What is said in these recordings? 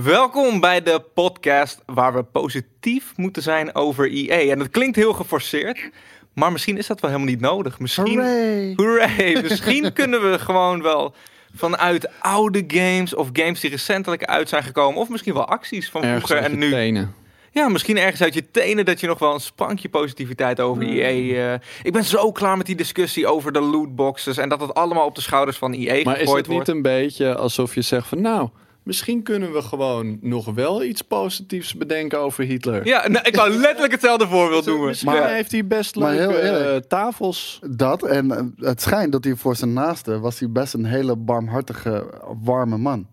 Welkom bij de podcast waar we positief moeten zijn over EA. En dat klinkt heel geforceerd, maar misschien is dat wel helemaal niet nodig. Misschien, Hooray! Hooray! Misschien kunnen we gewoon wel vanuit oude games of games die recentelijk uit zijn gekomen, of misschien wel acties van Ergens vroeger uit en je nu. tenen. Ja, misschien ergens uit je tenen dat je nog wel een sprankje positiviteit over EA. eh, ik ben zo klaar met die discussie over de lootboxes en dat het allemaal op de schouders van EA Maar is het niet wordt. een beetje alsof je zegt van nou, misschien kunnen we gewoon nog wel iets positiefs bedenken over Hitler. Ja, nou, ik wou letterlijk hetzelfde voorbeeld noemen. Misschien Maar- heeft hij best maar leuke heel eerlijk. eh, tafels. Dat en eh, het schijnt dat hij voor zijn naaste was hij best een hele barmhartige, warme man.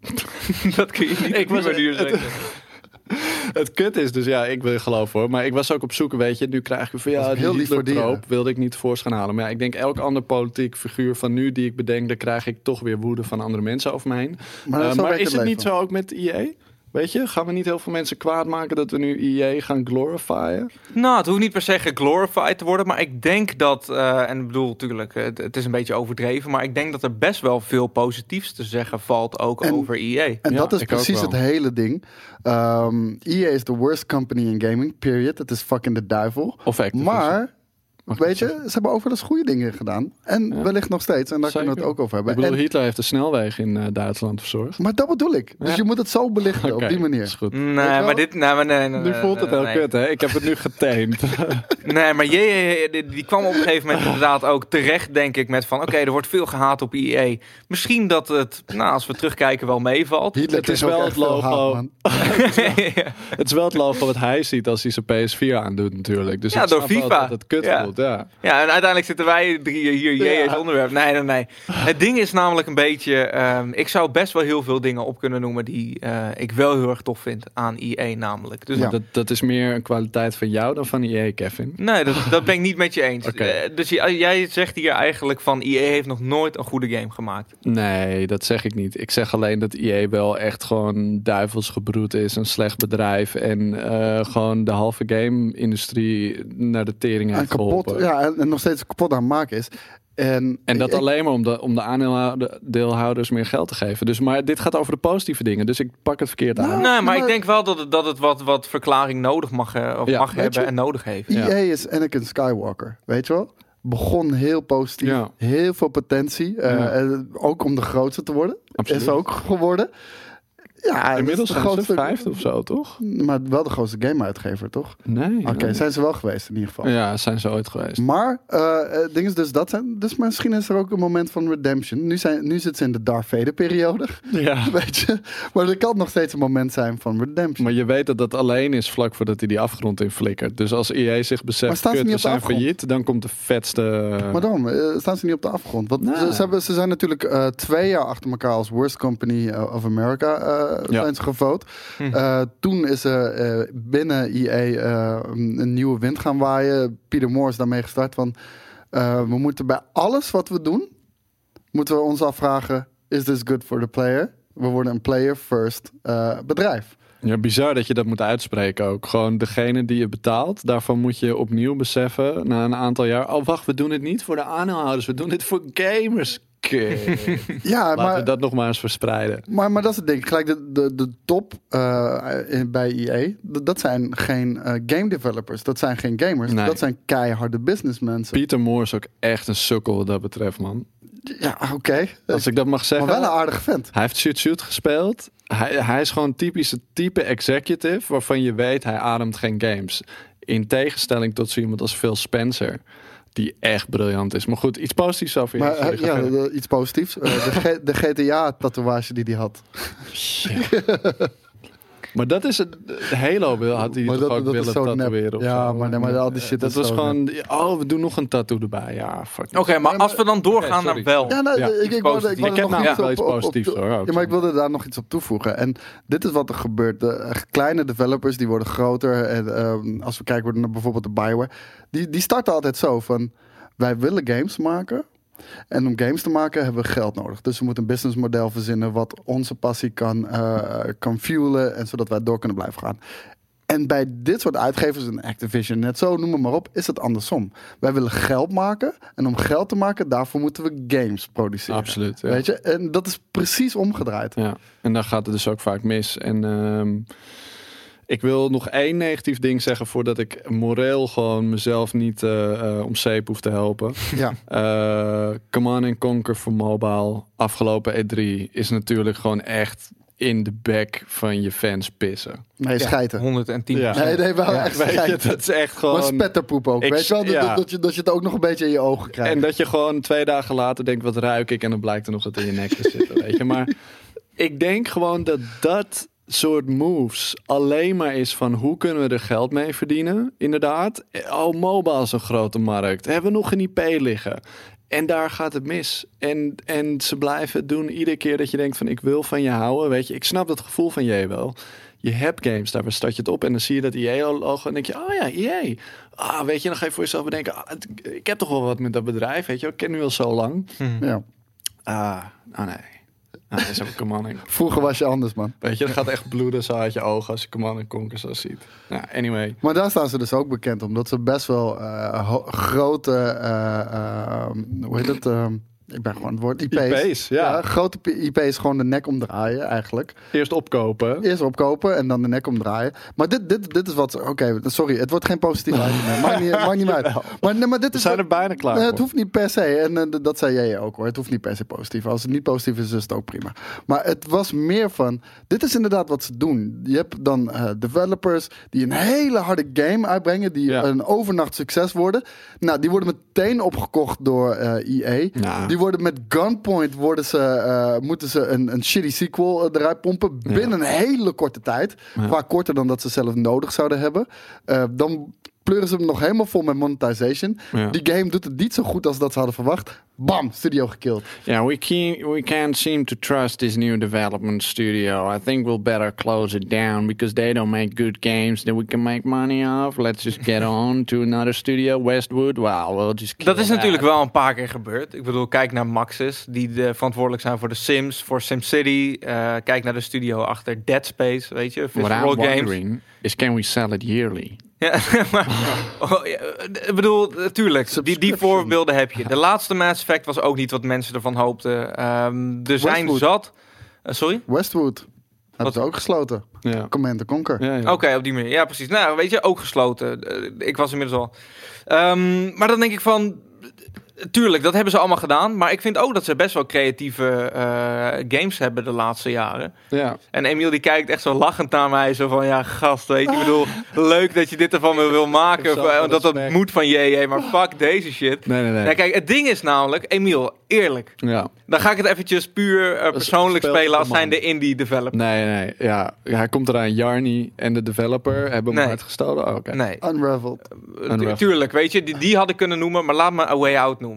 Dat kun je niet Ik die was- het- zeggen. Het kut is dus, ja, ik wil geloven hoor. Maar ik was ook op zoek, weet je. Nu krijg ik van ja, heel lief voor dieren. wilde ik niet voorst gaan halen. Maar ja, ik denk elk ander politiek figuur van nu die ik bedenk, daar krijg ik toch weer woede van andere mensen over me heen. Maar, Eh, is het niet zo ook met EA? Weet je, gaan we niet heel veel mensen kwaad maken dat we nu EA gaan glorifyen? Nou, het hoeft niet per se geglorified te worden, maar ik denk dat, eh, en ik bedoel natuurlijk, het, het is een beetje overdreven, maar ik denk dat er best wel veel positiefs te zeggen valt ook En- over EA. En Ja, dat is precies het hele ding. Ehm EA is the worst company in gaming, period. Het is fucking de duivel. Of. Maar, weet je, ze hebben over de goede dingen gedaan. En Ja. wellicht nog steeds. En daar kunnen we het Zeker. ook over Ik hebben. bedoel, En- Hitler heeft de snelweg in eh, Duitsland verzorgd. maar dat bedoel ik. Dus Ja. je moet het zo belichten op die is manier. goed. Nee, maar dit, nee, maar nee, nee, Nu voelt het heel nee. kut, hè? Ik heb het nu getamed. Nee, maar je, die, die kwam op een gegeven moment inderdaad ook terecht, denk ik, met van, oké, er wordt veel gehaat op EA. Misschien dat het, nou, als we terugkijken, wel meevalt. Hitler Het is wel het logo. man. het is wel het logo wat hij ziet als hij zijn PS4 aandoet natuurlijk. Dus Ja, ik door FIFA. dat het kut voelt, ja. Ja, en uiteindelijk zitten wij drie hier Ja. onderwerp. Nee, nee, nee. Het ding is namelijk een beetje... ehm, ik zou best wel heel veel dingen op kunnen noemen die eh, ik wel heel erg tof vind aan EA namelijk. Dus Ja. Dat, dat is meer een kwaliteit van jou dan van EA, Kevin. nee, dat, dat ben ik niet met je eens. Eh, dus j- jij zegt hier eigenlijk van EA heeft nog nooit een goede game gemaakt. Nee, dat zeg ik niet. Ik zeg alleen dat EA wel echt gewoon duivelsgebroed is. Een slecht bedrijf. En eh, gewoon de halve game-industrie naar de tering heeft kapot, ja, en, en nog steeds kapot aan het maken is. En, En dat ik- alleen maar om de, om de aandeelhouders meer geld te geven. Dus, maar dit gaat over de positieve dingen. Dus ik pak het verkeerd aan. Nou, nee, maar maar- ik denk wel dat het, dat het wat, wat verklaring nodig mag, eh, of Ja, mag hebben je, en nodig heeft. Ja. EA is Anakin Skywalker, weet je wel? Begon heel positief, Ja. heel veel potentie. eh, Ja. ook om de grootste te worden. Absoluut. Is ook geworden. Ja, Inmiddels zijn de ze grootste- vijfde of zo, toch? Maar wel de grootste game-uitgever, toch? Nee. Oké, nee. zijn ze wel geweest in ieder geval. Ja, zijn ze ooit geweest. Maar eh, ding is dus dat zijn. Dus misschien is er ook een moment van redemption. Nu, zijn, nu zit ze in de Darth Vader periode. Ja. Weet je? Maar er kan nog steeds een moment zijn van redemption. Maar je weet dat dat alleen is vlak voordat hij die afgrond in flikkert. Dus als EA zich beseft, kut, we zijn afgrond? failliet, dan komt de vetste... Maar daarom eh, staan ze niet op de afgrond. Want Nee. ze, ze, hebben, ze zijn natuurlijk twee jaar achter elkaar als Worst Company of America Ja. zijn ze gevoot. Hm. Eh, toen is er eh, binnen EA eh, een nieuwe wind gaan waaien. Peter Moore is daarmee gestart van... eh, we moeten bij alles wat we doen, moeten we ons afvragen... Is this good for the player? We worden een player first eh, bedrijf. Ja, bizar dat je dat moet uitspreken ook. Gewoon degene die je betaalt, daarvan moet je opnieuw beseffen na een aantal jaar. Oh, wacht, we doen het niet voor de aandeelhouders, we doen dit voor gamers. Ja, Laten maar, we dat nog maar eens verspreiden. maar, maar dat is het ding. Gelijk de, de, de top eh, in, bij EA, dat zijn geen eh, game developers. Dat zijn geen gamers. Nee. Dat zijn keiharde businessmensen. Pieter Moore is ook echt een sukkel wat dat betreft, man. Ja, oké. Als ik dat mag Maar zeggen. wel een aardige vent. Hij heeft Shoot Shoot gespeeld. Hij, hij is gewoon typische type executive waarvan je weet hij ademt geen games. In tegenstelling tot zo iemand als Phil Spencer. Die echt briljant is. Maar goed, iets positiefs over je. Maar eh, ja, verder. eh, iets positiefs. Eh, de, de GTA-tatoeage die hij had. Maar dat is het. Halo wil, had hij Maar toch dat- ook dat is willen zo tatoeëren. Ja, zo. maar nee, maar al die shit Dat is was zo gewoon. Oh, we doen nog een tattoo erbij. Ja, fuck. Oké, maar als we dan doorgaan naar wel. Ja, nou, Ja, ik, ik, wilde, ik, heb iets wel iets positiefs, hoor. Ja, maar ik wilde daar nog iets op toevoegen. En dit is wat er gebeurt. De echt kleine developers die worden groter. En ehm, als we kijken naar bijvoorbeeld de Bioware. Die, die starten altijd zo van... Wij willen games maken. En om games te maken hebben we geld nodig. Dus we moeten een businessmodel verzinnen... wat onze passie kan, eh, kan fuelen... en zodat wij door kunnen blijven gaan. En bij dit soort uitgevers, een Activision net zo, noem maar, maar op, is het andersom. Wij willen geld maken. En om geld te maken, daarvoor moeten we games produceren. Absoluut. Ja. Weet je? En dat is precies omgedraaid. Ja, en dan gaat het dus ook vaak mis. En ehm, ik wil nog één negatief ding zeggen voordat ik moreel gewoon mezelf niet eh, eh, om zeep hoef te helpen. Ja. Eh Command and Conquer voor mobile afgelopen E3 is natuurlijk gewoon echt in de bek van je fans pissen. Nee, schijten. 110 Ja. Nee, nee, wel Ja, echt weet je, dat is echt Maar gewoon... spetterpoep ook. Ik- weet je wel? Dat, ja. dat, je, dat je het ook nog een beetje in je ogen krijgt. En dat je gewoon twee dagen later denkt, wat ruik ik? En dan blijkt er nog wat in je nek te zitten, weet je. Maar ik denk gewoon dat dat soort moves alleen maar is van hoe kunnen we er geld mee verdienen, inderdaad. Oh, mobile is een grote markt. Hebben we nog een IP liggen? En daar gaat het mis. En, en ze blijven het doen iedere keer dat je denkt van ik wil van je houden. Weet je, ik snap dat gevoel van jij wel. Je hebt games, daar start je het op en dan zie je dat EA-logo en denk je, oh ja, EA. Ah, weet je, dan ga je voor jezelf bedenken, ah, het- ik heb toch wel wat met dat bedrijf, weet je, ik ken nu al zo lang. ja. Ah, oh nee. Ah, dat is ook Command Vroeger was je anders, man. Weet je, er gaat echt bloeden zo uit je ogen als je Command and Conquer zo ziet. Nou, anyway. Maar daar staan ze dus ook bekend om. Dat ze best wel eh, grote, eh, eh, hoe heet het? eh, ik ben gewoon het woord IP's. IP's, ja. grote IP's gewoon de nek omdraaien eigenlijk. Eerst opkopen. Eerst opkopen en dan de nek omdraaien. Maar dit, dit, dit is wat... Oké, sorry. Het wordt geen positief meer. Maakt niet, maakt niet uit. Maar, nee, maar dit We is zijn wat- er bijna klaar Nee, het hoeft niet per se. En eh, dat zei jij ook hoor. Het hoeft niet per se positief. Als het niet positief is, is het ook prima. Maar het was meer van. Dit is inderdaad wat ze doen. Je hebt dan eh, developers die een hele harde game uitbrengen. Die Ja. een overnacht succes worden. Nou, die worden meteen opgekocht door eh EA. Die worden met gunpoint worden ze, eh, moeten ze een, een shitty sequel eh, eruit pompen. Binnen een hele korte tijd. Ja. Vaak korter dan dat ze zelf nodig zouden hebben. Eh, dan pleuren ze hem nog helemaal vol met monetization. Ja. Die game doet het niet zo goed als dat ze hadden verwacht. Bam, studio gekillt. Yeah, we can't we can't seem to trust this new development studio. I think we'll better close it down because they don't make good games that we can make money off. Let's just get on to another studio, Westwood. Well, we'll just. kill Dat is that. natuurlijk wel een paar keer gebeurd. Ik bedoel, kijk naar Maxis, die de, verantwoordelijk zijn voor de Sims, voor SimCity. Eh kijk naar de studio achter Dead Space, weet je, What Visceral I'm Games. wondering is, can we sell it yearly? Ja, maar, oh, ja, ik bedoel, natuurlijk, die, die voorbeelden heb je. De laatste Mass Effect was ook niet wat mensen ervan hoopten. Ehm, er zijn Westwood. zat... Eh, sorry? Westwood. Hebben Wat? ze ook gesloten. Ja. Command Conquer. Ja, ja. Oké, op die manier. Ja, precies. Nou, weet je, ook gesloten. Eh, ik was inmiddels al. Ehm, maar dan denk ik van... Tuurlijk, dat hebben ze allemaal gedaan. Maar ik vind ook dat ze best wel creatieve eh, games hebben de laatste jaren. ja. En Emiel die kijkt echt zo lachend naar mij. Zo van, ja gast, weet je. Ik bedoel, leuk dat je dit ervan wil, maken. zoveel Dat dat respect. moet van JJ. Maar fuck deze shit. Nee, nee, nee. Ja, kijk, het ding is namelijk, Emiel, eerlijk. ja. Dan ga ik het eventjes puur eh, persoonlijk spelen als man. zijn de indie developer. Nee, nee. Ja. ja, hij komt eraan. Jarny en de developer hebben hem Nee. uitgestolen. Oh, Oké. Nee, Unraveled. Eh, tu- tuurlijk, weet je, die, die had ik kunnen noemen, maar laat me A Way Out noemen.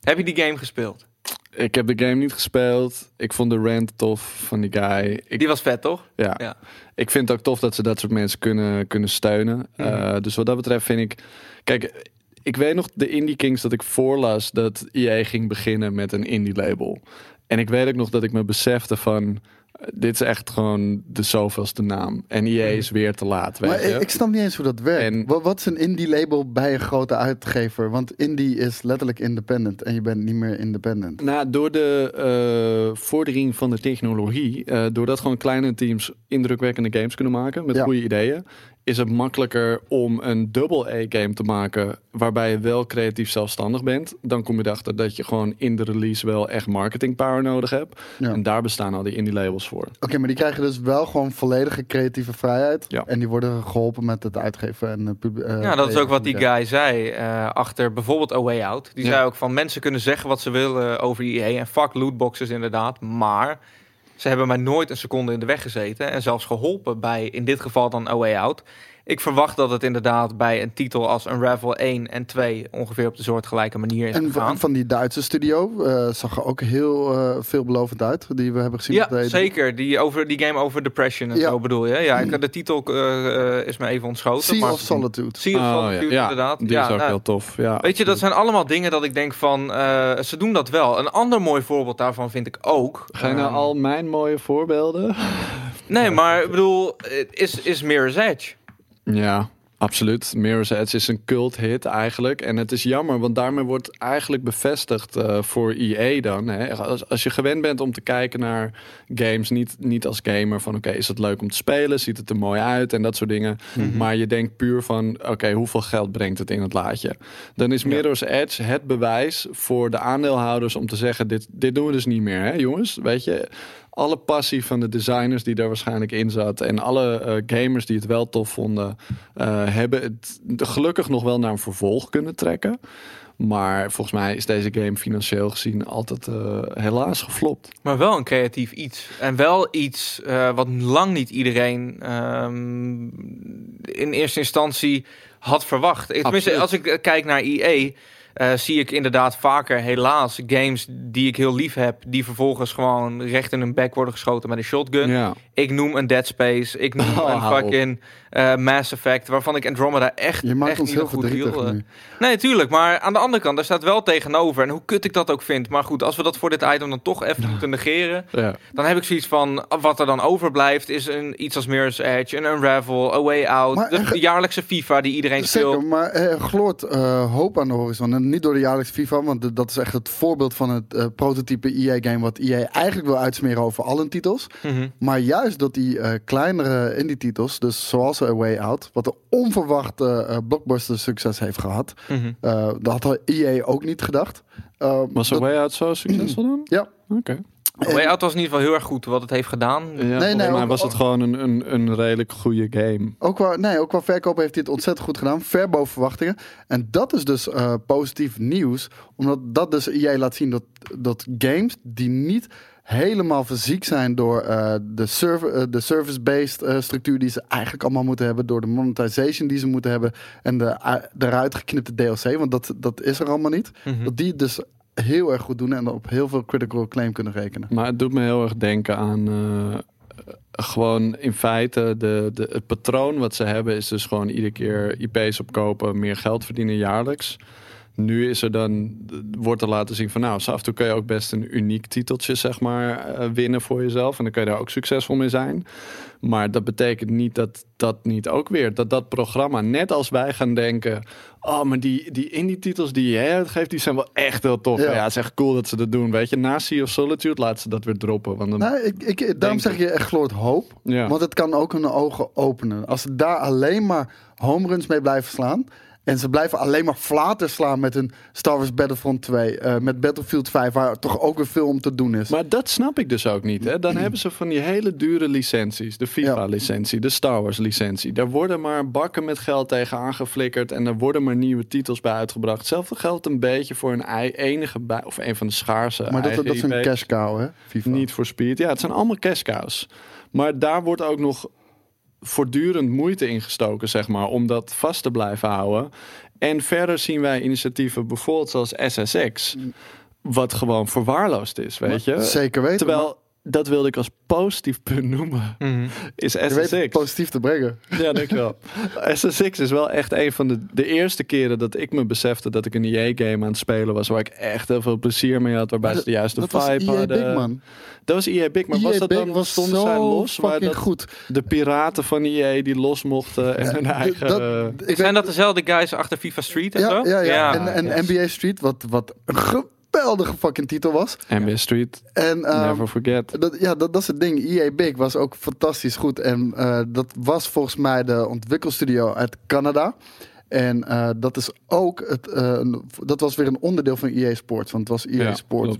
Heb je die game gespeeld? Ik heb de game niet gespeeld. Ik vond de rant tof van die guy. Ik, Die was vet, toch? ja. Ja. ik vind het ook tof dat ze dat soort mensen kunnen, kunnen steunen. Mhm. Eh, dus wat dat betreft vind ik... Kijk, ik weet nog de Indie Kings dat ik voorlas dat EA ging beginnen met een indie label. En ik weet ook nog dat ik me besefte van... Dit is echt gewoon de zoveelste naam. En EA is weer te laat, weet Maar je. ik, snap niet eens hoe dat werkt. En- Wat, wat is een indie label bij een grote uitgever? Want indie is letterlijk independent. En je bent niet meer independent. Nou, door de eh, vordering van de technologie, eh, doordat gewoon kleine teams indrukwekkende games kunnen maken met Ja. goede ideeën, is het makkelijker om een double-A-game te maken waarbij je wel creatief zelfstandig bent. Dan kom je erachter dat je gewoon in de release wel echt marketing power nodig hebt. Ja. En daar bestaan al die indie labels voor. Oké, maar die krijgen dus wel gewoon volledige creatieve vrijheid. Ja. En die worden geholpen met het uitgeven en eh, eh, Ja, dat is ook wat die guy zei eh, achter bijvoorbeeld A Way Out. Die Ja. zei ook van mensen kunnen zeggen wat ze willen over EA en fuck lootboxes inderdaad, maar ze hebben mij nooit een seconde in de weg gezeten en zelfs geholpen bij in dit geval dan A Way Out. Ik verwacht dat het inderdaad bij een titel als Unravel 1 en 2 ongeveer op de soortgelijke manier is En gegaan. van, van die Duitse studio eh, zag er ook heel eh, veelbelovend uit. Die we hebben gezien. Ja, op de E3. zeker. Die, over, die game over Depression en Ja. zo bedoel je. Ja, ik, de titel eh, is me even ontschoten. Sea maar of Solitude. Sea of Oh, Solitude, ja. inderdaad. Die ja, is ook nou, heel tof. Ja, Weet je, dat zijn allemaal dingen dat ik denk van, eh, ze doen dat wel. Een ander mooi voorbeeld daarvan vind ik ook. Ga je nou ehm, al mijn mooie voorbeelden? Nee, maar ik bedoel, is, is Mirror's Edge. Ja, absoluut. Mirror's Edge is een cult hit eigenlijk. En het is jammer, want daarmee wordt eigenlijk bevestigd eh, voor EA dan. Hè? Als, als je gewend bent om te kijken naar games, niet, niet als gamer van oké, is het leuk om te spelen? Ziet het er mooi uit en dat soort dingen. Maar je denkt puur van oké, hoeveel geld brengt het in het laadje? Dan is Mirror's Edge het bewijs voor de aandeelhouders om te zeggen, dit, dit doen we dus niet meer hè jongens. Weet je, alle passie van de designers die daar waarschijnlijk in zat en alle eh, gamers die het wel tof vonden, eh, hebben het gelukkig nog wel naar een vervolg kunnen trekken. Maar volgens mij is deze game financieel gezien altijd eh, helaas geflopt. Maar wel een creatief iets. En wel iets wat lang niet iedereen ehm, in eerste instantie had verwacht. Tenminste, Absoluut. als ik kijk naar EA, eh, zie ik inderdaad vaker helaas games die ik heel lief heb, die vervolgens gewoon recht in hun bek worden geschoten met een shotgun. Ja. Ik noem een Dead Space, ik noem Oh, een fucking eh, Mass Effect, waarvan ik Andromeda echt, Je maakt echt ons niet heel een goed eh, nu. Nee, tuurlijk. Maar aan de andere kant, daar staat wel tegenover. En hoe kut ik dat ook vind. Maar goed, als we dat voor dit item dan toch even moeten negeren. Ja. Dan heb ik zoiets van, wat er dan overblijft is een, iets als Mirror's Edge, een Unravel, A Way Out. Maar de, jaarlijkse FIFA die iedereen Zeker, speelt. maar er gloort eh, hoop aan de horizon. En niet door de jaarlijkse FIFA, want de- dat is echt het voorbeeld van het eh, prototype EA-game... wat EA eigenlijk wil uitsmeren over alle titels. Mhm. Maar juist dat die eh, kleinere indie-titels, dus zoals A Way Out... wat een onverwachte eh, blockbuster succes heeft gehad... Mhm. eh, dat had EA ook niet gedacht. Was dat- A Way Out zo succesvol dan? Ja. Oké. Way Out was in ieder geval heel erg goed wat het heeft gedaan. Ja, nee, volgens mij ook- was het gewoon een, een, een redelijk goede game. Ook qua, nee, ook qua verkoop heeft hij het ontzettend goed gedaan. Ver boven verwachtingen. En dat is dus eh, positief nieuws. Omdat dat dus EA laat zien dat, dat games die niet helemaal fysiek zijn door eh, de, server, eh, de service-based eh, structuur die ze eigenlijk allemaal moeten hebben. Door de monetization die ze moeten hebben. En de uh, eruit geknipte DLC. Want dat, dat is er allemaal niet. Mhm. Dat die dus heel erg goed doen. En op heel veel critical acclaim kunnen rekenen. Maar het doet me heel erg denken aan. eh, gewoon in feite, de, de, het patroon wat ze hebben is dus gewoon iedere keer IP's opkopen, meer geld verdienen jaarlijks. Nu is er dan, wordt er laten zien van nou, af en toe kun je ook best een uniek titeltje zeg maar eh, winnen voor jezelf. En dan kun je daar ook succesvol mee zijn. Maar dat betekent niet dat dat niet ook weer, dat dat programma, net als wij gaan denken, oh maar die, die indie titels die jij uitgeeft, die zijn wel echt heel tof. Ja. Ja. het is echt cool dat ze dat doen. Weet je, na Sea of Solitude laat ze dat weer droppen. Want dan, Nou, ik, ik, daarom zeg je echt gloort hoop. Ja. Want het kan ook hun ogen openen. Als ze daar alleen maar home runs mee blijven slaan. En ze blijven alleen maar flater slaan met hun Star Wars Battlefront 2. eh, met Battlefield 5, waar toch ook weer veel om te doen is. Maar dat snap ik dus ook niet. Hè? Dan hebben ze van die hele dure licenties. De FIFA-licentie, de Star Wars-licentie. Daar worden maar bakken met geld tegen aangeflikkerd. En er worden maar nieuwe titels bij uitgebracht. Hetzelfde geldt een beetje voor een ei- enige bij, of een van de schaarse. maar dat, dat is een cash cow, hè? FIFA. Niet voor speed. Ja, het zijn allemaal cash cows. Maar daar wordt ook nog voortdurend moeite in gestoken, zeg maar, om dat vast te blijven houden. En verder zien wij initiatieven bijvoorbeeld zoals SSX, wat gewoon verwaarloosd is, weet je. Zeker weten. Terwijl, dat wilde ik als positief punt noemen, Mhm. is je weet SSX. positief te brengen. Ja, dankjewel. SSX is wel echt een van de, de eerste keren dat ik me besefte dat ik een EA-game aan het spelen was, waar ik echt heel veel plezier mee had, waarbij ze de juiste dat was vibe EA hadden. Big, man. Dat was EA Big, maar EA was dat Big dan was stonden zo zij los, waar fucking dat goed. de piraten van EA die los mochten en hun eigen... Dat- ik Zijn weet- dat dezelfde guys achter FIFA Street en ja, zo? ja, ja. En, en yes. NBA Street, wat, wat een geweldige fucking titel was. NBA Street, En, ehm, never forget. Dat, ja, dat, dat is het ding. EA Big was ook fantastisch goed. En eh, dat was volgens mij de ontwikkelstudio uit Canada. En eh, dat is ook het, eh, dat was weer een onderdeel van EA Sports. Want het was EA Ja, Sports.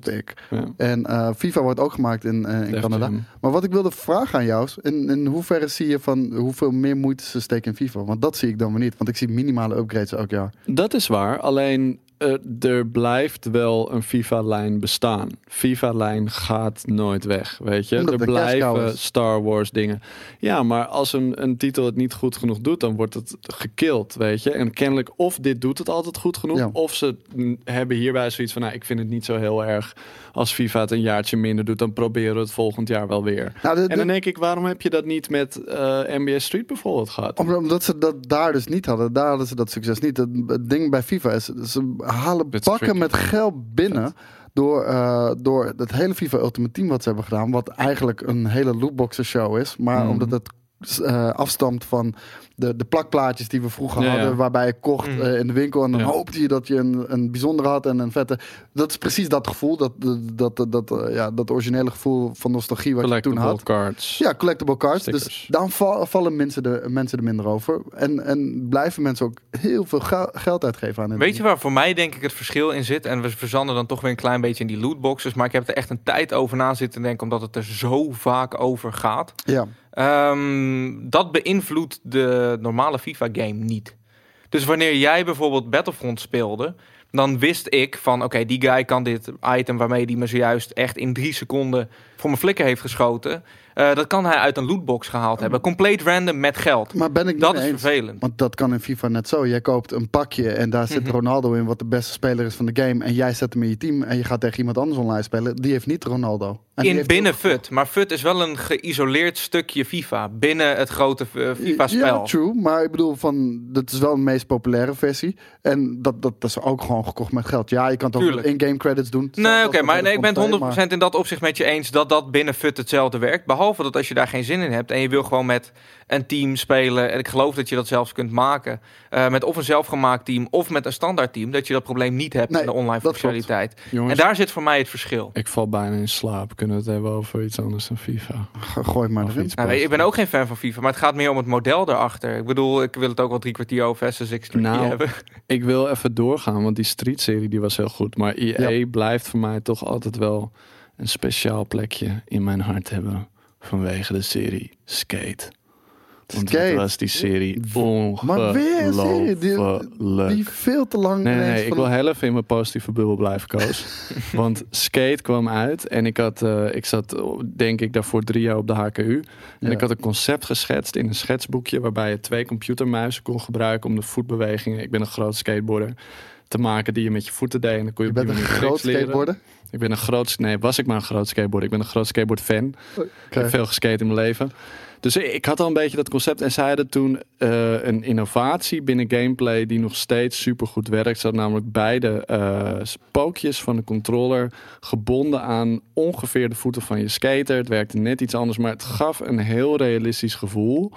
Ja. En eh, FIFA wordt ook gemaakt in, in Canada. Maar wat ik wilde vragen aan jou is: in, in hoeverre zie je van hoeveel meer moeite ze steken in FIFA? Want dat zie ik dan weer niet. Want ik zie minimale upgrades elk jaar. Dat is waar, alleen eh, er blijft wel een FIFA-lijn bestaan. FIFA-lijn gaat nooit weg, weet je. Omdat er blijven. Star Wars dingen. Ja, maar als een, een titel het niet goed genoeg doet, dan wordt het gekild, weet je. En kennelijk of dit doet het altijd goed genoeg, Ja. of ze hebben hierbij zoiets van, nou, ik vind het niet zo heel erg als FIFA het een jaartje minder doet, dan proberen we het volgend jaar wel weer. Nou, de- En dan denk ik, waarom heb je dat niet met NBA Street bijvoorbeeld gehad? Omdat ze dat daar dus niet hadden. Daar hadden ze dat succes niet. Het, het ding bij FIFA is, ze halen bakken tricky. met geld binnen. Door, eh, door het hele FIFA Ultimate Team wat ze hebben gedaan. Wat eigenlijk een hele lootboxen show is. Maar Mhm. omdat het eh, afstamt van de, de plakplaatjes die we vroeger Ja, ja. hadden. Waarbij je kocht Mhm. eh, in de winkel en dan Ja. hoopte je dat je een, een bijzondere had en een vette. Dat is precies dat gevoel, dat, dat, dat, dat, eh, ja, dat originele gevoel van nostalgie wat je toen Collectible had. cards. Ja, collectible cards. Stickers. Dus dan val- vallen mensen, de, mensen er minder over. En, en blijven mensen ook heel veel gel- geld uitgeven aan het Weet je waar voor mij denk ik het verschil in zit? En we verzanden dan toch weer een klein beetje in die lootboxes. Maar ik heb er echt een tijd over na zitten denken, omdat het er zo vaak over gaat. Ja, Ehm, dat beïnvloedt de normale FIFA-game niet. Dus wanneer jij bijvoorbeeld Battlefront speelde, dan wist ik van oké, die guy kan dit item waarmee die me zojuist echt in drie seconden voor mijn flikker heeft geschoten. Eh, dat kan hij uit een lootbox gehaald hebben. Compleet random met geld. maar ben ik Dat is eens. vervelend. Want dat kan in FIFA net zo. Jij koopt een pakje en daar zit Mhm. Ronaldo in, wat de beste speler is van de game. En jij zet hem in je team en je gaat tegen iemand anders online spelen. Die heeft niet Ronaldo. En In binnen ook- FUT. Maar FUT is wel een geïsoleerd stukje FIFA. Binnen het grote eh, FIFA-spel. Ja, true. Maar ik bedoel, van, dat is wel de meest populaire versie. En dat, dat, dat is ook gewoon gekocht met geld. Ja, je kan het ook in-game credits doen. Nee, oké, maar nee, ik ben het 100% compleet, maar- in dat opzicht met je eens dat dat binnen FUT hetzelfde werkt. Behalve dat als je daar geen zin in hebt en je wil gewoon met een team spelen, en ik geloof dat je dat zelfs kunt maken, eh, met of een zelfgemaakt team of met een standaard team, dat je dat probleem niet hebt Nee, in de online functionaliteit. En Jongens, daar zit voor mij het verschil. ik val bijna in slaap. Kunnen we het hebben over iets anders dan FIFA? Go- Gooi maar Of erin. iets Nou, ik ben ook geen fan van FIFA, maar het gaat meer om het model erachter. Ik bedoel, ik wil het ook wel drie kwartier over Creed Nou, hebben. Ik wil even doorgaan, want die Street-serie die was heel goed. Maar EA blijft voor mij toch altijd wel een speciaal plekje in mijn hart hebben. Vanwege de serie Skate. Want Skate. dat was die serie Maar weer een serie die, ongelooflijk. die veel te lang Nee, nee, ik wil heel even in mijn positieve bubbel blijven, Koos. Want Skate kwam uit en ik, had, eh, ik zat, oh, denk ik, daarvoor drie jaar op de HKU. En Ja. ik had een concept geschetst in een schetsboekje... waarbij je twee computermuizen kon gebruiken om de voetbewegingen... ik ben een groot skateboarder, te maken die je met je voeten deed. En dan kon je, bent een groot leren. Ik ben een groot... Nee, was ik maar een groot skateboarder. Ik ben een groot skateboard fan. Ik heb veel geskate in mijn leven. Dus ik had al een beetje dat concept. En zij hadden toen eh, een innovatie binnen gameplay die nog steeds super goed werkt. Ze hadden namelijk beide eh, spookjes van de controller gebonden aan ongeveer de voeten van je skater. Het werkte net iets anders, maar het gaf een heel realistisch gevoel.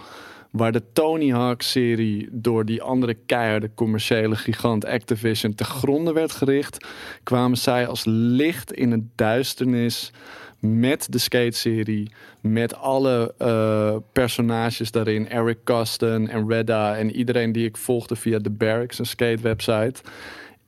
Waar de Tony Hawk-serie door die andere keiharde commerciële gigant Activision te gronden werd gericht, kwamen zij als licht in het duisternis met de skate-serie, met alle eh, personages daarin, Eric Kasten en Redda en iedereen die ik volgde via de Barracks, een skate-website.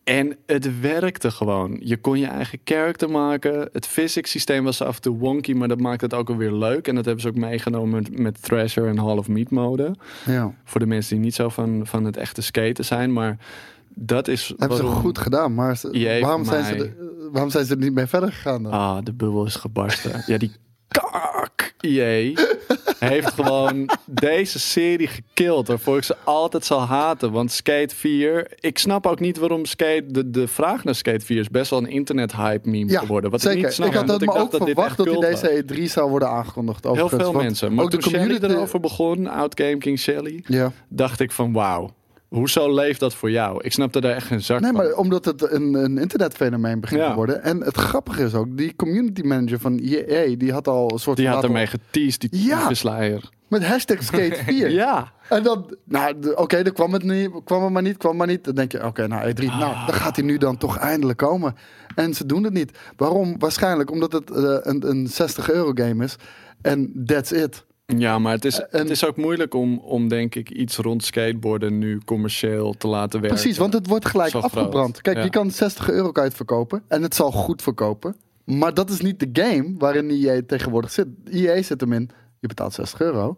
En het werkte gewoon. Je kon je eigen character maken. Het physics systeem was af en toe wonky, maar dat maakte het ook alweer leuk. En dat hebben ze ook meegenomen met, met Thrasher en Hall of Meat mode. Ja. Voor de mensen die niet zo van, van het echte skaten zijn. Maar dat is Hebben ze goed gedaan, maar waarom, zijn ze er, waarom zijn ze er niet mee verder gegaan dan? Ah, de bubbel is gebarsten. ja, die kak EA heeft gewoon deze serie gekild. Waarvoor ik ze altijd zal haten. Want Skate 4... Ik snap ook niet waarom Skate... De, de vraag naar Skate 4 is best wel een internet-hype meme Ja, geworden. Wat zeker. ik niet snap. ik had me ook dat verwacht echt dat hij cult was. deze E3 zou worden aangekondigd. Heel veel mensen. Maar ook de toen Shelly community erover begon, Out Game King Shelly... Ja. dacht ik van wauw. Hoezo leeft dat voor jou? Ik snapte daar echt geen zak Nee, van. maar omdat het een, een internetfenomeen begint Ja. te worden. En het grappige is ook, die community manager van EA, die had al een soort... Die had ermee geteased, die Ja. tyfusleier. Met hashtag Skate 4. Ja. En dan, nou, oké, dan kwam het niet, kwam het maar niet, kwam maar niet. Dan denk je, oké, nou, E3, nou, dan gaat hij nu dan toch eindelijk komen. En ze doen het niet. Waarom? Waarschijnlijk omdat het eh, een, een 60 euro game is. En that's it. Ja, maar het is, En- het is ook moeilijk om, om, denk ik, iets rond skateboarden nu commercieel te laten werken. Precies, want het wordt gelijk Zo afgebrand. groot, Kijk, ja. je kan 60 euro kan je het verkopen. En het zal goed verkopen. Maar dat is niet de game waarin EA tegenwoordig zit. EA zit hem in, je betaalt 60 euro.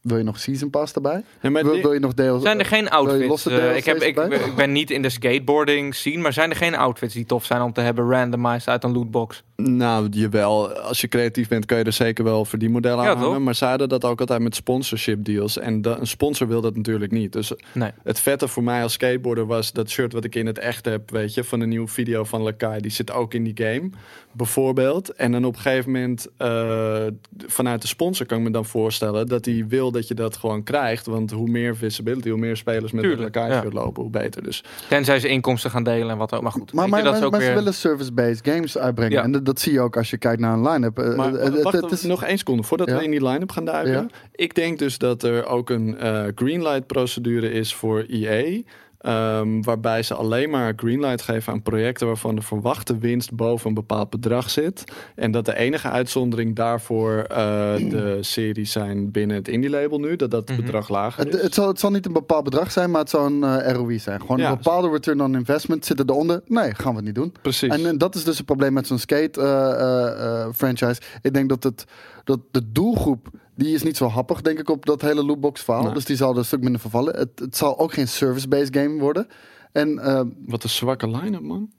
Wil je nog Season Pass erbij? Nee, maar Wil, je nog deel... Zijn er geen outfits? losse eh, ik, heb, ik, ben niet in de skateboarding scene, maar zijn er geen outfits die tof zijn om te hebben randomized uit een lootbox? Nou, jawel. Als je creatief bent, kan je er zeker wel voor die modellen Ja, aan hangen. Maar ze hadden dat ook altijd met sponsorship deals. En een sponsor wil dat natuurlijk niet. Dus Nee. het vette voor mij als skateboarder was dat shirt wat ik in het echt heb, weet je, van een nieuwe video van Lakai. Die zit ook in die game, bijvoorbeeld. En dan op een gegeven moment, eh, vanuit de sponsor kan ik me dan voorstellen dat hij wil wil dat je dat gewoon krijgt. Want hoe meer visibility, hoe meer spelers met Tuurlijk, elkaar ja. lopen, hoe beter. Dus Tenzij ze inkomsten gaan delen en wat ook. Maar goed, Maar, je, dat is ook maar ze willen service-based games uitbrengen. Ja. En dat, dat zie je ook als je kijkt naar een line-up. Eh, Maar eh, het- wacht, het is- nog één seconde voordat Ja. we in die line-up gaan duiken. Ja. Ik denk dus dat er ook een eh greenlight procedure is voor EA. Ehm, waarbij ze alleen maar greenlight geven aan projecten waarvan de verwachte winst boven een bepaald bedrag zit. En dat de enige uitzondering daarvoor eh, de series zijn binnen het indie label nu. Dat dat Mhm. bedrag lager is. Het, het, zal, het zal niet een bepaald bedrag zijn, maar het zal een eh, ROI zijn. Gewoon Ja. een bepaalde return on investment. Zit er eronder? Nee, gaan we het niet doen. Precies. En, eh, dat is dus het probleem met zo'n skate eh, eh, eh, franchise. Ik denk dat, het, dat de doelgroep, die is niet zo happig, denk ik, op dat hele lootbox verhaal. Nee. Dus die zal er een stuk minder vervallen. Het, het zal ook geen service-based game worden. En, eh, Wat een zwakke line-up, man.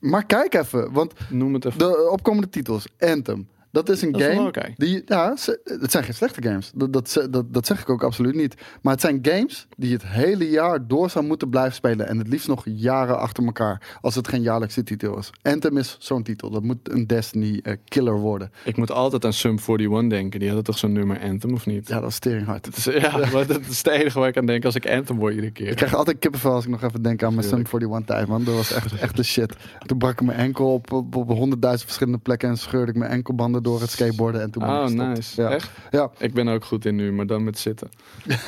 maar kijk even, want Noem het even. de opkomende titels, Anthem. Dat is een Dat is game. Die, ja, het zijn geen slechte games. Dat, dat, dat, dat zeg ik ook absoluut niet. Maar het zijn games die het hele jaar door zou moeten blijven spelen. En het liefst nog jaren achter elkaar. Als het geen jaarlijkse titel is. Anthem is zo'n titel. Dat moet een Destiny eh, killer worden. Ik moet altijd aan Sum 41 denken. Die hadden toch zo'n nummer Anthem, of niet? Ja, dat is teringhard. Het is, ja, maar dat is het enige waar ik aan denk als ik Anthem word iedere keer. Ik krijg altijd kippenvel als ik nog even denk aan mijn Sum Tuurlijk. 41 tijd, man. Dat was echt, echt de shit. Toen brak ik mijn enkel op, op, op honderdduizend verschillende plekken en scheurde ik mijn enkelbanden door het skateboarden. En toen ben ik Oh, gestopt. nice. Ja. Echt? Ja. Ik ben ook goed in nu, maar dan met zitten.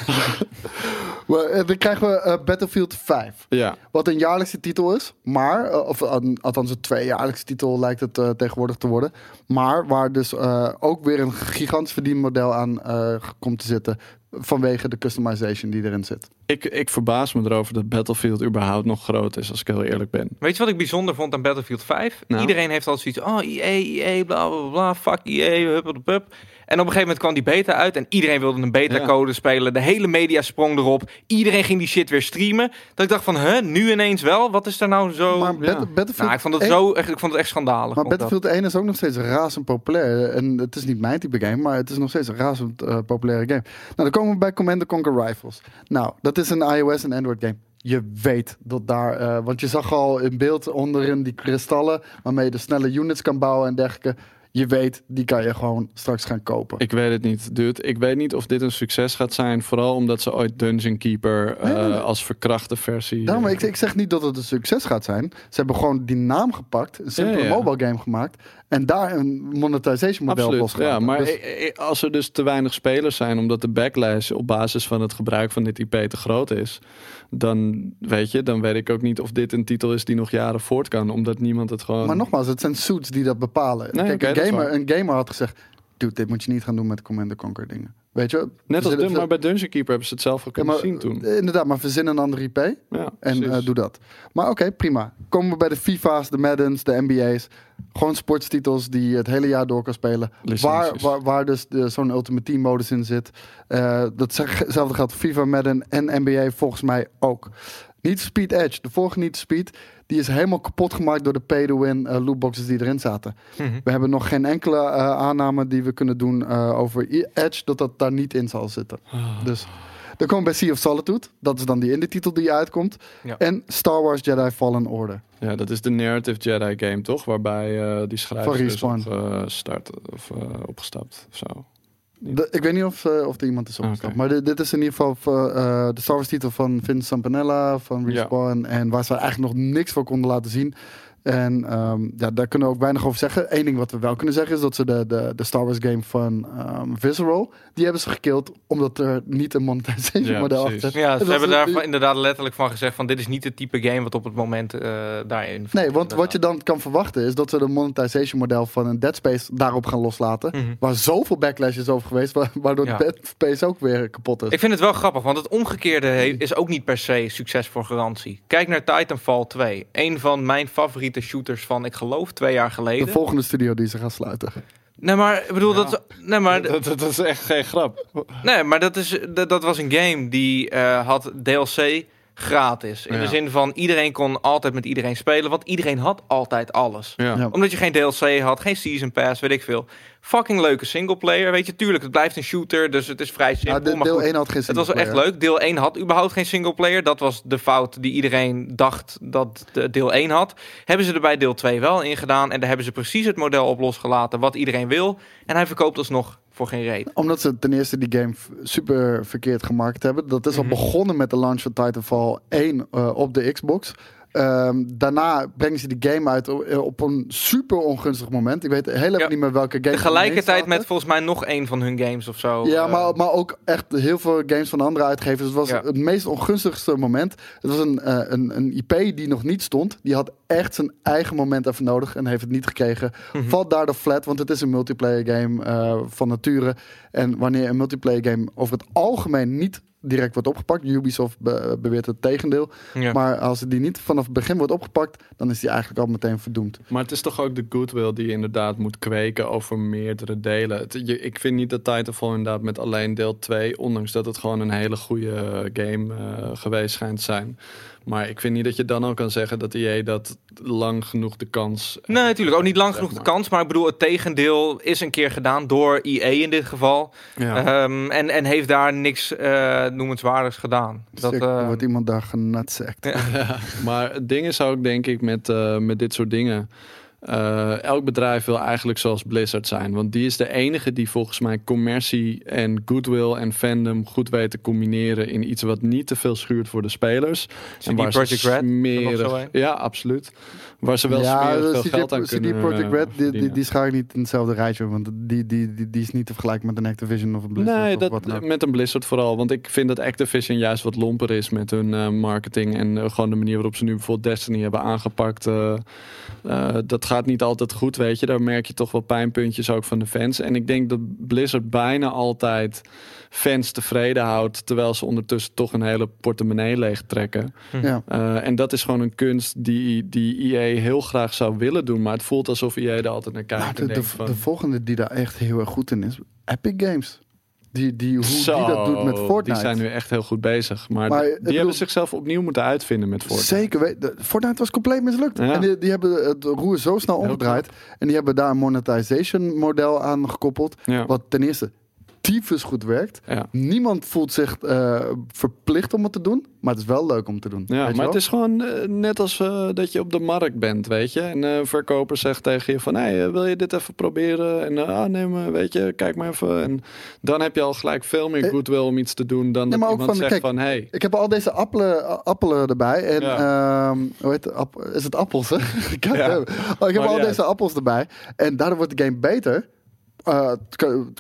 We- eh, Dan krijgen we eh, Battlefield 5. Ja, Wat een jaarlijkse titel is, maar, eh, of althans een tweejaarlijkse titel lijkt het eh, tegenwoordig te worden. Maar waar dus eh, ook weer een gigantisch verdienmodel aan eh, komt te zitten. Vanwege de customization die erin zit. ik, ik verbaas me erover dat Battlefield überhaupt nog groot is, als ik heel eerlijk ben. Weet je wat ik bijzonder vond aan Battlefield 5? Nou? Iedereen heeft al zoiets oh EA, EA, bla bla bla, fuck EA, hup de pup. En op een gegeven moment kwam die beta uit en iedereen wilde een beta-code spelen. De hele media sprong erop. Iedereen ging die shit weer streamen. Dat ik dacht van, huh, nu ineens wel? Wat is er nou zo... maar ja. Bat- Battlefield, nou, ik vond het 1 zo, echt, ik vond het echt schandalig. Maar dat. Battlefield 1 is ook nog steeds razend populair. En het is niet mijn type game, maar het is nog steeds een razend eh, populaire game. Nou, dan komen we bij Command Conquer Rifles. Nou, dat is een iOS en Android game. Je weet dat daar, eh, want je zag al in beeld onderin die kristallen waarmee je de snelle units kan bouwen en dergelijke. Je weet, die kan je gewoon straks gaan kopen. Ik weet het niet, dude. Ik weet niet of dit een succes gaat zijn. Vooral omdat ze ooit Dungeon Keeper eh, Nee, nee, nee. als verkrachte versie... Daarom, eh, ik, ik zeg niet dat het een succes gaat zijn. Ze hebben gewoon die naam gepakt, een simpele Ja, ja. mobile game gemaakt en daar een monetization model Absoluut, ja. Maar Dus- als er dus te weinig spelers zijn, omdat de backlash op basis van het gebruik van dit IP te groot is, dan weet je, dan weet ik ook niet of dit een titel is die nog jaren voort kan, omdat niemand het gewoon. Maar nogmaals, het zijn suits die dat bepalen. Nee, Kijk, een, gamer, een gamer had gezegd... Dude, dit moet je niet gaan doen met Command Conquer dingen. Weet je? Net als Dun, maar bij Dungeon Keeper hebben ze het zelf ook Ja, kunnen maar, zien toen. eh, Inderdaad, maar verzin een andere IP Ja, en eh, doe dat. Maar oké, prima. Komen we bij de FIFA's, de Maddens, de NBA's. Gewoon sportstitels die je het hele jaar door kan spelen. Waar, waar, waar dus de- zo'n Ultimate Team modus in zit. Eh, datzelfde geldt voor FIFA, Madden en NBA volgens mij ook. Niet Speed Edge, de vorige Niet Speed, die is helemaal kapot gemaakt door de pay-to-win eh, lootboxes die erin zaten. Mhm. We hebben nog geen enkele eh, aanname die we kunnen doen eh, over I- Edge, dat dat daar niet in zal zitten. Ah. Dus dan komen we bij Sea of Solitude, dat is dan die indie titel die uitkomt. Ja. En Star Wars Jedi Fallen Order. Ja, dat is de narrative Jedi game, toch? Waarbij eh, die schrijver is eh, start, of, eh, opgestapt. Of zo. De- ik weet niet of, eh, of er iemand is opgestapt. Maar dit, dit is in ieder geval voor, eh, de Star Wars titel van Vince Sampanella van Respawn. En waar ze eigenlijk nog niks voor konden laten zien. En ehm, ja, daar kunnen we ook weinig over zeggen. Eén ding wat we wel kunnen zeggen is dat ze de, de, de Star Wars game van ehm, Visceral... die hebben ze gekild omdat er niet een monetization Ja, model precies. achter Ja, Dat ze hebben daar inderdaad letterlijk van gezegd van dit is niet het type game wat op het moment eh, daarin Nee, want wat je dan kan verwachten is dat ze de monetization model van een Dead Space daarop gaan loslaten. Mhm. Waar zoveel backlash is over geweest, wa- waardoor Ja. Dead Space ook weer kapot is. Ik vind het wel grappig, want het omgekeerde is ook niet per se succes voor garantie. Kijk naar Titanfall 2. Een van mijn favoriete shooters van, ik geloof, twee jaar de geleden. volgende studio die ze gaan sluiten. Nee, maar ik bedoel, Ja. dat, nee, maar, Dat, dat, dat is echt geen grap. nee, maar dat, is, dat, dat was een game die eh, had DLC gratis. In Ja. de zin van iedereen kon altijd met iedereen spelen, want iedereen had altijd alles. Ja. Ja. Omdat je geen DLC had, geen Season Pass, weet ik veel. Fucking leuke singleplayer, weet je. Tuurlijk, het blijft een shooter, dus het is vrij simpel. Ja, de, maar deel goed. 1 had geen Het was wel echt leuk. Deel 1 had überhaupt geen singleplayer. Dat was de fout die iedereen dacht dat de deel 1 had. Hebben ze er bij deel 2 wel in gedaan. En daar hebben ze precies het model op losgelaten wat iedereen wil. En hij verkoopt alsnog voor geen reet. Omdat ze ten eerste die game super verkeerd gemarket hebben. Dat is al Mhm. begonnen met de launch van Titanfall 1 eh, op de Xbox. Ehm, daarna brengen ze die game uit o- op een super ongunstig moment. Ik weet heel even Ja. niet meer welke game. Tegelijkertijd met volgens mij nog één van hun games of zo. Ja, Eh, maar, maar ook echt heel veel games van andere uitgevers. Het was Ja. het meest ongunstigste moment. Het was een, eh, een, een IP die nog niet stond. Die had echt zijn eigen moment even nodig en heeft het niet gekregen. Mhm. Valt daardoor flat, want het is een multiplayer game eh, van nature. En wanneer een multiplayer game over het algemeen niet direct wordt opgepakt. Ubisoft be- beweert het tegendeel. ja. Maar als die niet vanaf het begin wordt opgepakt, dan is die eigenlijk al meteen verdoemd. Maar het is toch ook de goodwill die je inderdaad moet kweken over meerdere delen. Het- je- ik vind niet dat Titanfall inderdaad met alleen deel 2, ondanks dat het gewoon een hele goede eh, game eh, geweest schijnt te zijn. Maar ik vind niet dat je dan ook kan zeggen dat EA dat lang genoeg de kans... Nee, natuurlijk ook niet lang genoeg de kans. Maar ik bedoel, het tegendeel is een keer gedaan door EA in dit geval. Ja. Ehm, en, en heeft daar niks eh, noemenswaardigs gedaan. Dat, Dus eh, wordt iemand daar genutsect. Ja, maar het ding is ook, denk ik, met, eh, met dit soort dingen. Eh, elk bedrijf wil eigenlijk zoals Blizzard zijn. Want die is de enige die volgens mij commercie en goodwill en fandom goed weet te combineren in iets wat niet te veel schuurt voor de spelers. Red, er zo smerig, een? ja, absoluut. Waar ze wel ja, veel geld aan CD kunnen Projekt eh, Red, die, die, die schaar ik niet in hetzelfde rijtje. Want die, die, die, die is niet te vergelijken met een Activision of een Blizzard. Nee, dat, wat met een Blizzard vooral. Want ik vind dat Activision juist wat lomper is met hun eh, marketing. En eh, gewoon de manier waarop ze nu bijvoorbeeld Destiny hebben aangepakt. dat gaat niet altijd goed, weet je. Daar merk je toch wel pijnpuntjes ook van de fans. En ik denk dat Blizzard bijna altijd fans tevreden houdt. Terwijl ze ondertussen toch een hele portemonnee leeg trekken. Ja. En dat is gewoon een kunst die, die EA heel graag zou willen doen. Maar het voelt alsof EA er altijd naar kijkt. Nou, de, van, de volgende die daar echt heel erg goed in is, Epic Games. Die, die, hoe Zo, die dat doet met Fortnite. Die zijn nu echt heel goed bezig. Maar, Maar, die bedoel- hebben zichzelf opnieuw moeten uitvinden met Fortnite. Zeker, Fortnite was compleet mislukt. Ja. En die, die hebben het roer zo snel omgedraaid. En die hebben daar een monetization model aan gekoppeld. Ja. Wat ten eerste tyfus goed werkt. Ja. Niemand voelt zich eh, verplicht om het te doen. Maar het is wel leuk om te doen. Ja, maar het is gewoon eh, net als eh, dat je op de markt bent, weet je. En een verkoper zegt tegen je van, hey, wil je dit even proberen? En ah, nee, maar weet je, kijk maar even. En dan heb je al gelijk veel meer goodwill om iets te doen dan nee, dat iemand van, zegt kijk, van, hey. Ik heb al deze appelen, appelen erbij. En ehm, hoe heet het? App- is het appels? Hè? Ik heb, Ja. oh, ik heb Maar al deze appels erbij. En daardoor wordt de game beter. Eh,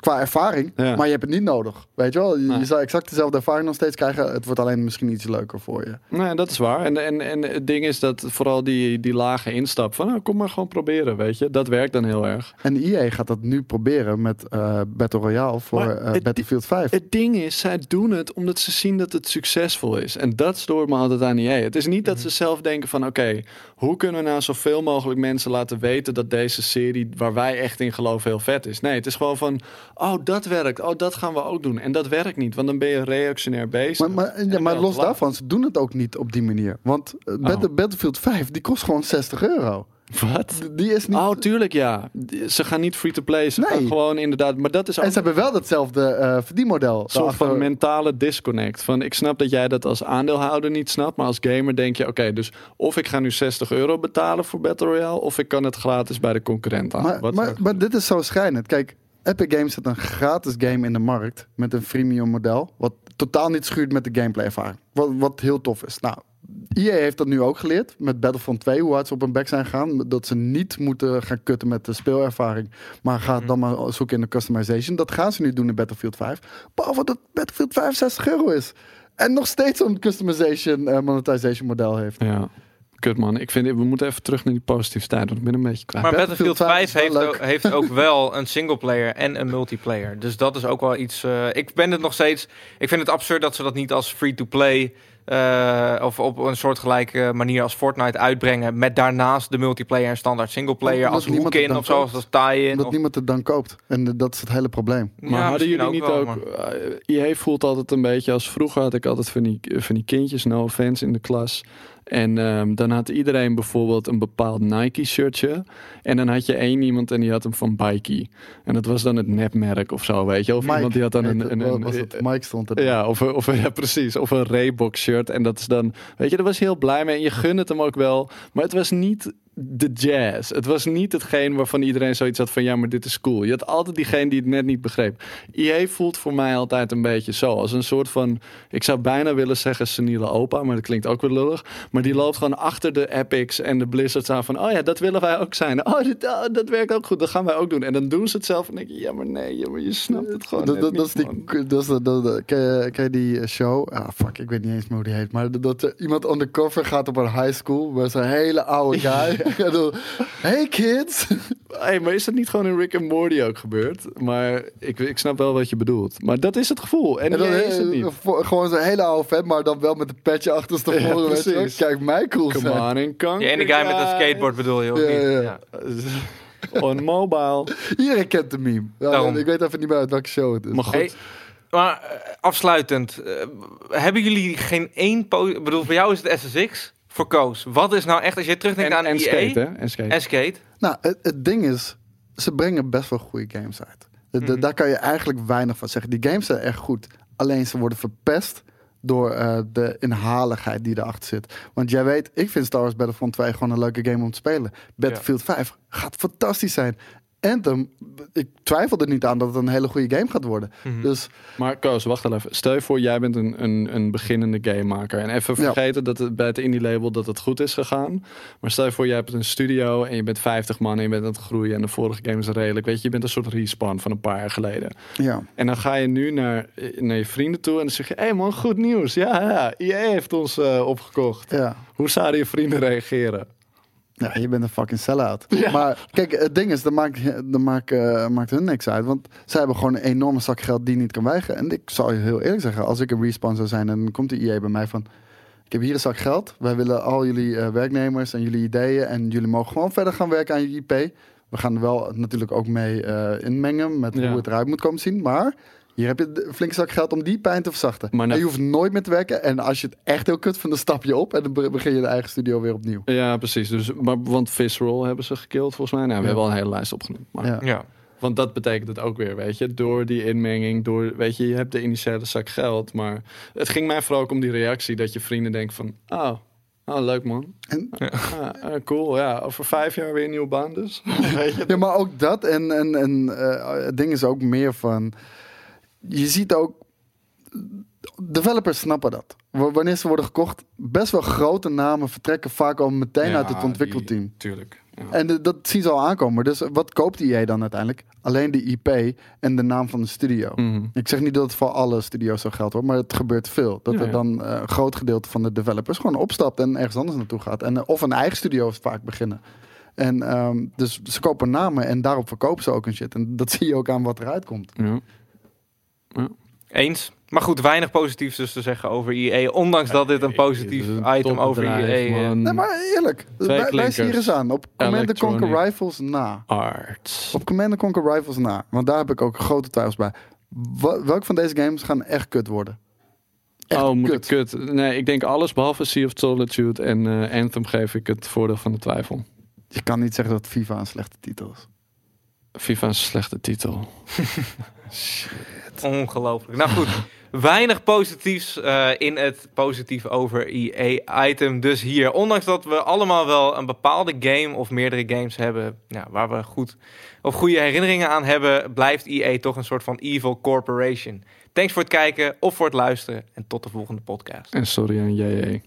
qua- ervaring, Ja. maar je hebt het niet nodig. Weet je wel? Je, Nee. je zou exact dezelfde ervaring nog steeds krijgen. Het wordt alleen misschien iets leuker voor je. Nee, dat is waar. En, en, en het ding is dat vooral die, die lage instap van, nou, kom maar gewoon proberen, weet je. Dat werkt dan heel erg. En EA gaat dat nu proberen met eh, Battle Royale voor eh, Battlefield 5. Het ding is, zij doen het omdat ze zien dat het succesvol is. En dat stoort me altijd aan EA. Het is niet dat ze zelf denken van... oké, hoe kunnen we nou zoveel mogelijk mensen laten weten... dat deze serie, waar wij echt in geloven, heel vet is. Nee, het is gewoon van... oh, dat werkt. Oh, dat gaan we ook doen. En dat werkt niet, want dan ben je reactionair bezig. Maar, maar, ja, maar los daarvan, ze doen het ook niet op die manier. Want eh, Oh. Battle- Battlefield 5, die kost gewoon 60 euro. Wat? Die is niet... Oh, tuurlijk ja. Ze gaan niet free-to-play. Ze Nee. gaan gewoon inderdaad... Maar dat is ook En ze hebben wel datzelfde eh verdienmodel. een soort van mentale disconnect. Van ik snap dat jij dat als aandeelhouder niet snapt, maar als gamer denk je: oké, dus of ik ga nu 60 euro betalen voor Battle Royale, of ik kan het gratis bij de concurrent aan. Maar, Wat maar, dit is zo schrijnend. Kijk, Epic Games zet een gratis game in de markt met een freemium model. Wat totaal niet schuurt met de gameplay ervaring. Wat, wat heel tof is. Nou, EA heeft dat nu ook geleerd met Battlefront 2, hoe hard ze op hun back zijn gegaan. Dat ze niet moeten gaan kutten met de speelervaring, maar Mhm. gaat dan maar zoeken in de customization. Dat gaan ze nu doen in Battlefield 5. Behalve dat Battlefield 5 60 euro is. En nog steeds zo'n customization eh, monetization model heeft. Ja, kut man. Ik vind, we moeten even terug naar die positiviteit, want ik ben een beetje kwijt. Maar Battlefield Battlefield 5 is 5 wel heeft ook, heeft ook wel een singleplayer en een multiplayer. Dus dat is ook wel iets. eh, ik ben het nog steeds. Ik vind het absurd dat ze dat niet als free-to-play. Eh, of op een soortgelijke manier als Fortnite uitbrengen. Met daarnaast de multiplayer en standaard singleplayer. Omdat Als hoek-in of zo, koopt. als tie-in. Omdat of- niemand het dan koopt. En eh, dat is het hele probleem. Maar Ja, hadden jullie niet wel, ook... maar- eh, voelt altijd een beetje als vroeger had ik altijd van die, van die kindjes, no offense, in de klas. En ehm, dan had iedereen bijvoorbeeld een bepaald Nike-shirtje. En dan had je één iemand en die had hem van Bikey. En dat was dan het nepmerk of zo, weet je. Of Mike, iemand die had dan een... een, was het? Mike stond er. Ja, of, of ja, precies. Of een Reebok shirt. En dat is dan, weet je, daar was hij heel blij mee. En je gun het hem ook wel. Maar het was niet de jazz. Het was niet hetgeen waarvan iedereen zoiets had van ja, maar dit is cool. Je had altijd diegene die het net niet begreep. EA voelt voor mij altijd een beetje zo. Als een soort van, ik zou bijna willen zeggen seniele opa, maar dat klinkt ook weer lullig. Maar die loopt gewoon achter de Epics en de Blizzards aan van, oh ja, dat willen wij ook zijn. Oh, dit, oh, dat werkt ook goed, dat gaan wij ook doen. En dan doen ze het zelf en denk je, ja, maar nee, ja, maar je snapt het gewoon Dat, dat, dat niet, is man. die, dat is, dat, dat, dat- ken, je, ken je die show? Ah, fuck, ik weet niet eens meer hoe die heet. Maar dat, dat er iemand undercover gaat op een high school met zo'n hele oude guy. Dan, hey kids! Hey, maar is dat niet gewoon in Rick and Morty ook gebeurd? Maar ik, ik snap wel wat je bedoelt. Maar dat is het gevoel. En, En dan is het niet. voor- gewoon zo'n hele oude vet, maar dan wel met een petje achterstevoren. Ja. Kijk, mij cool Come zijn. on in kanker. Die ene guy met een skateboard bedoel je, of Ja, niet? ja. On mobile. Iedereen kent de meme. Ja, Daarom. ik weet even niet meer uit welke show het is. Maar goed. Hey, maar eh, afsluitend, eh, hebben jullie geen één... bedoel, voor jou is het SSX, voor Koos. Wat is nou echt, als je terugdenkt En, aan en EA skate, hè? En skate. en Skate... Nou, het, het ding is, ze brengen best wel goede games uit. De- de- Mhm. Daar kan je eigenlijk weinig van zeggen. Die games zijn echt goed. Alleen ze worden verpest door eh, de inhaligheid die erachter zit. Want jij weet, ik vind Star Wars Battlefront 2 gewoon een leuke game om te spelen. Battlefield 5 gaat fantastisch zijn. Anthem, ik twijfel er niet aan dat het een hele goede game gaat worden. Mhm. Dus Maar Koos, wacht al even. Stel je voor, jij bent een, een, een beginnende gamemaker. En even Ja. vergeten dat het bij het indie label dat het goed is gegaan. Maar stel je voor, jij hebt een studio en je bent 50 man en je bent aan het groeien. En de vorige game is redelijk. Weet je, je bent een soort respawn van een paar jaar geleden. ja, En dan ga je nu naar, naar je vrienden toe en dan zeg je... Hé hey man, goed nieuws. Ja, ja, EA heeft ons eh, opgekocht. ja. Hoe zouden je vrienden reageren? Ja, je bent een fucking sell-out. Maar kijk, het ding is, dat maakt, dat maakt, eh, maakt hun niks uit. Want zij hebben gewoon een enorme zak geld die niet kan weigeren. En ik zal je heel eerlijk zeggen, als ik een respawn zou zijn... dan komt de IE bij mij van... Ik heb hier een zak geld. Wij willen al jullie eh, werknemers en jullie ideeën... en jullie mogen gewoon verder gaan werken aan je IP. We gaan er wel natuurlijk ook mee eh, inmengen... met Ja. hoe het eruit moet komen zien. Maar hier heb je een flinke zak geld om die pijn te verzachten. Maar nou- En je hoeft nooit meer te werken. En als je het echt heel kut vindt, dan stap je op... en dan be- begin je de eigen studio weer opnieuw. Ja, precies. Dus, maar, want Visceral hebben ze gekild volgens mij. Nou, we Ja. hebben al een hele lijst opgenoemd. Maar, Ja. Ja. Want dat betekent het ook weer, weet je. Door die inmenging, door, weet je, je hebt de initiële zak geld. Maar het ging mij vooral ook om die reactie dat je vrienden denken van... Oh, oh leuk man. En Ah, ah, cool, ja. Over vijf jaar weer een nieuwe baan dus. weet je? Ja, maar ook dat. En, en, en eh, het ding is ook meer van. Je ziet ook. Developers snappen dat. Wanneer ze worden gekocht, best wel grote namen vertrekken vaak al meteen Ja, uit het ontwikkelteam. die- Tuurlijk. Ja. En de- dat zien ze al aankomen. Dus wat koopt EA dan uiteindelijk? Alleen de IP en de naam van de studio. Mhm. Ik zeg niet dat het voor alle studio's zo geldt hoor, maar het gebeurt veel. Dat Ja, er dan eh, een groot gedeelte van de developers gewoon opstapt en ergens anders naartoe gaat. En, eh, of een eigen studio vaak beginnen. En ehm, dus ze kopen namen en daarop verkopen ze ook een shit. En dat zie je ook aan wat eruit komt. Ja. Eens. Maar goed, weinig positiefs dus te zeggen over EA. Ondanks dat dit een positief is een item over topbedrijf, EA... eh. Nee, maar eerlijk, wij, wij zien hier eens aan. Op Commander Conquer. Rifles na. Art. Op Commander Conquer Rifles na. Want daar heb ik ook grote twijfels bij. Welke van deze games gaan echt kut worden? Echt oh, moet kut. ik kut. Nee, ik denk alles behalve Sea of Solitude en eh, Anthem geef ik het voordeel van de twijfel. Je kan niet zeggen dat FIFA een slechte titel is. FIFA is een slechte titel. Ongelooflijk. Nou goed, weinig positiefs eh, in het positief over EA-item. Dus hier, ondanks dat we allemaal wel een bepaalde game of meerdere games hebben... Ja, waar we goed of goede herinneringen aan hebben... blijft EA toch een soort van evil corporation. Thanks voor het kijken of voor het luisteren. En tot de volgende podcast. En sorry aan JJ.